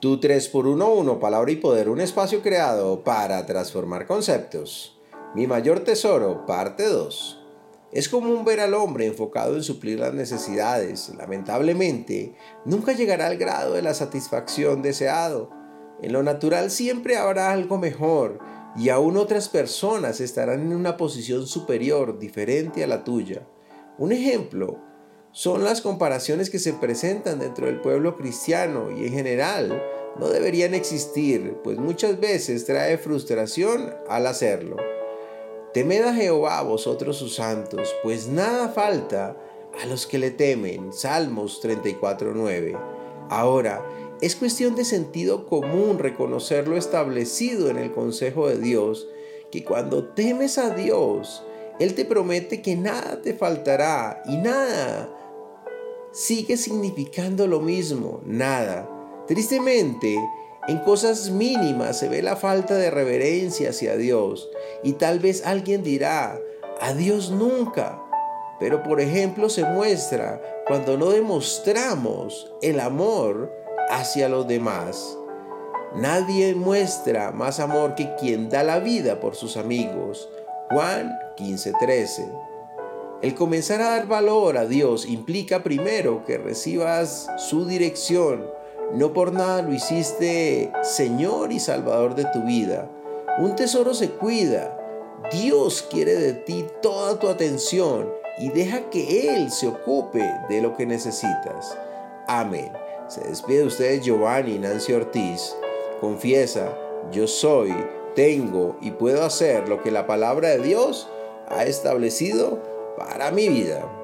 Tu 3x1-1, palabra y poder, un espacio creado para transformar conceptos. Mi mayor tesoro, parte 2. Es común ver al hombre enfocado en suplir las necesidades. Lamentablemente, nunca llegará al grado de la satisfacción deseado. En lo natural siempre habrá algo mejor y aún otras personas estarán en una posición superior, diferente a la tuya. Un ejemplo son las comparaciones que se presentan dentro del pueblo cristiano y en general no deberían existir, pues muchas veces trae frustración al hacerlo. Temed a Jehová vosotros sus santos, pues nada falta a los que le temen. Salmos 34.9. Ahora, es cuestión de sentido común reconocer lo establecido en el consejo de Dios, que cuando temes a Dios, Él te promete que nada te faltará y nada sigue significando lo mismo, nada. Tristemente, en cosas mínimas se ve la falta de reverencia hacia Dios y tal vez alguien dirá, a Dios nunca. Pero por ejemplo se muestra cuando no demostramos el amor hacia los demás. Nadie muestra más amor que quien da la vida por sus amigos. Juan 15:13. El comenzar a dar valor a Dios implica primero que recibas su dirección. No por nada lo hiciste Señor y Salvador de tu vida. Un tesoro se cuida. Dios quiere de ti toda tu atención y deja que Él se ocupe de lo que necesitas. Amén. Se despide de ustedes Giovanni Nancy Ortiz. Confiesa, yo soy, tengo y puedo hacer lo que la palabra de Dios ha establecido para mi vida.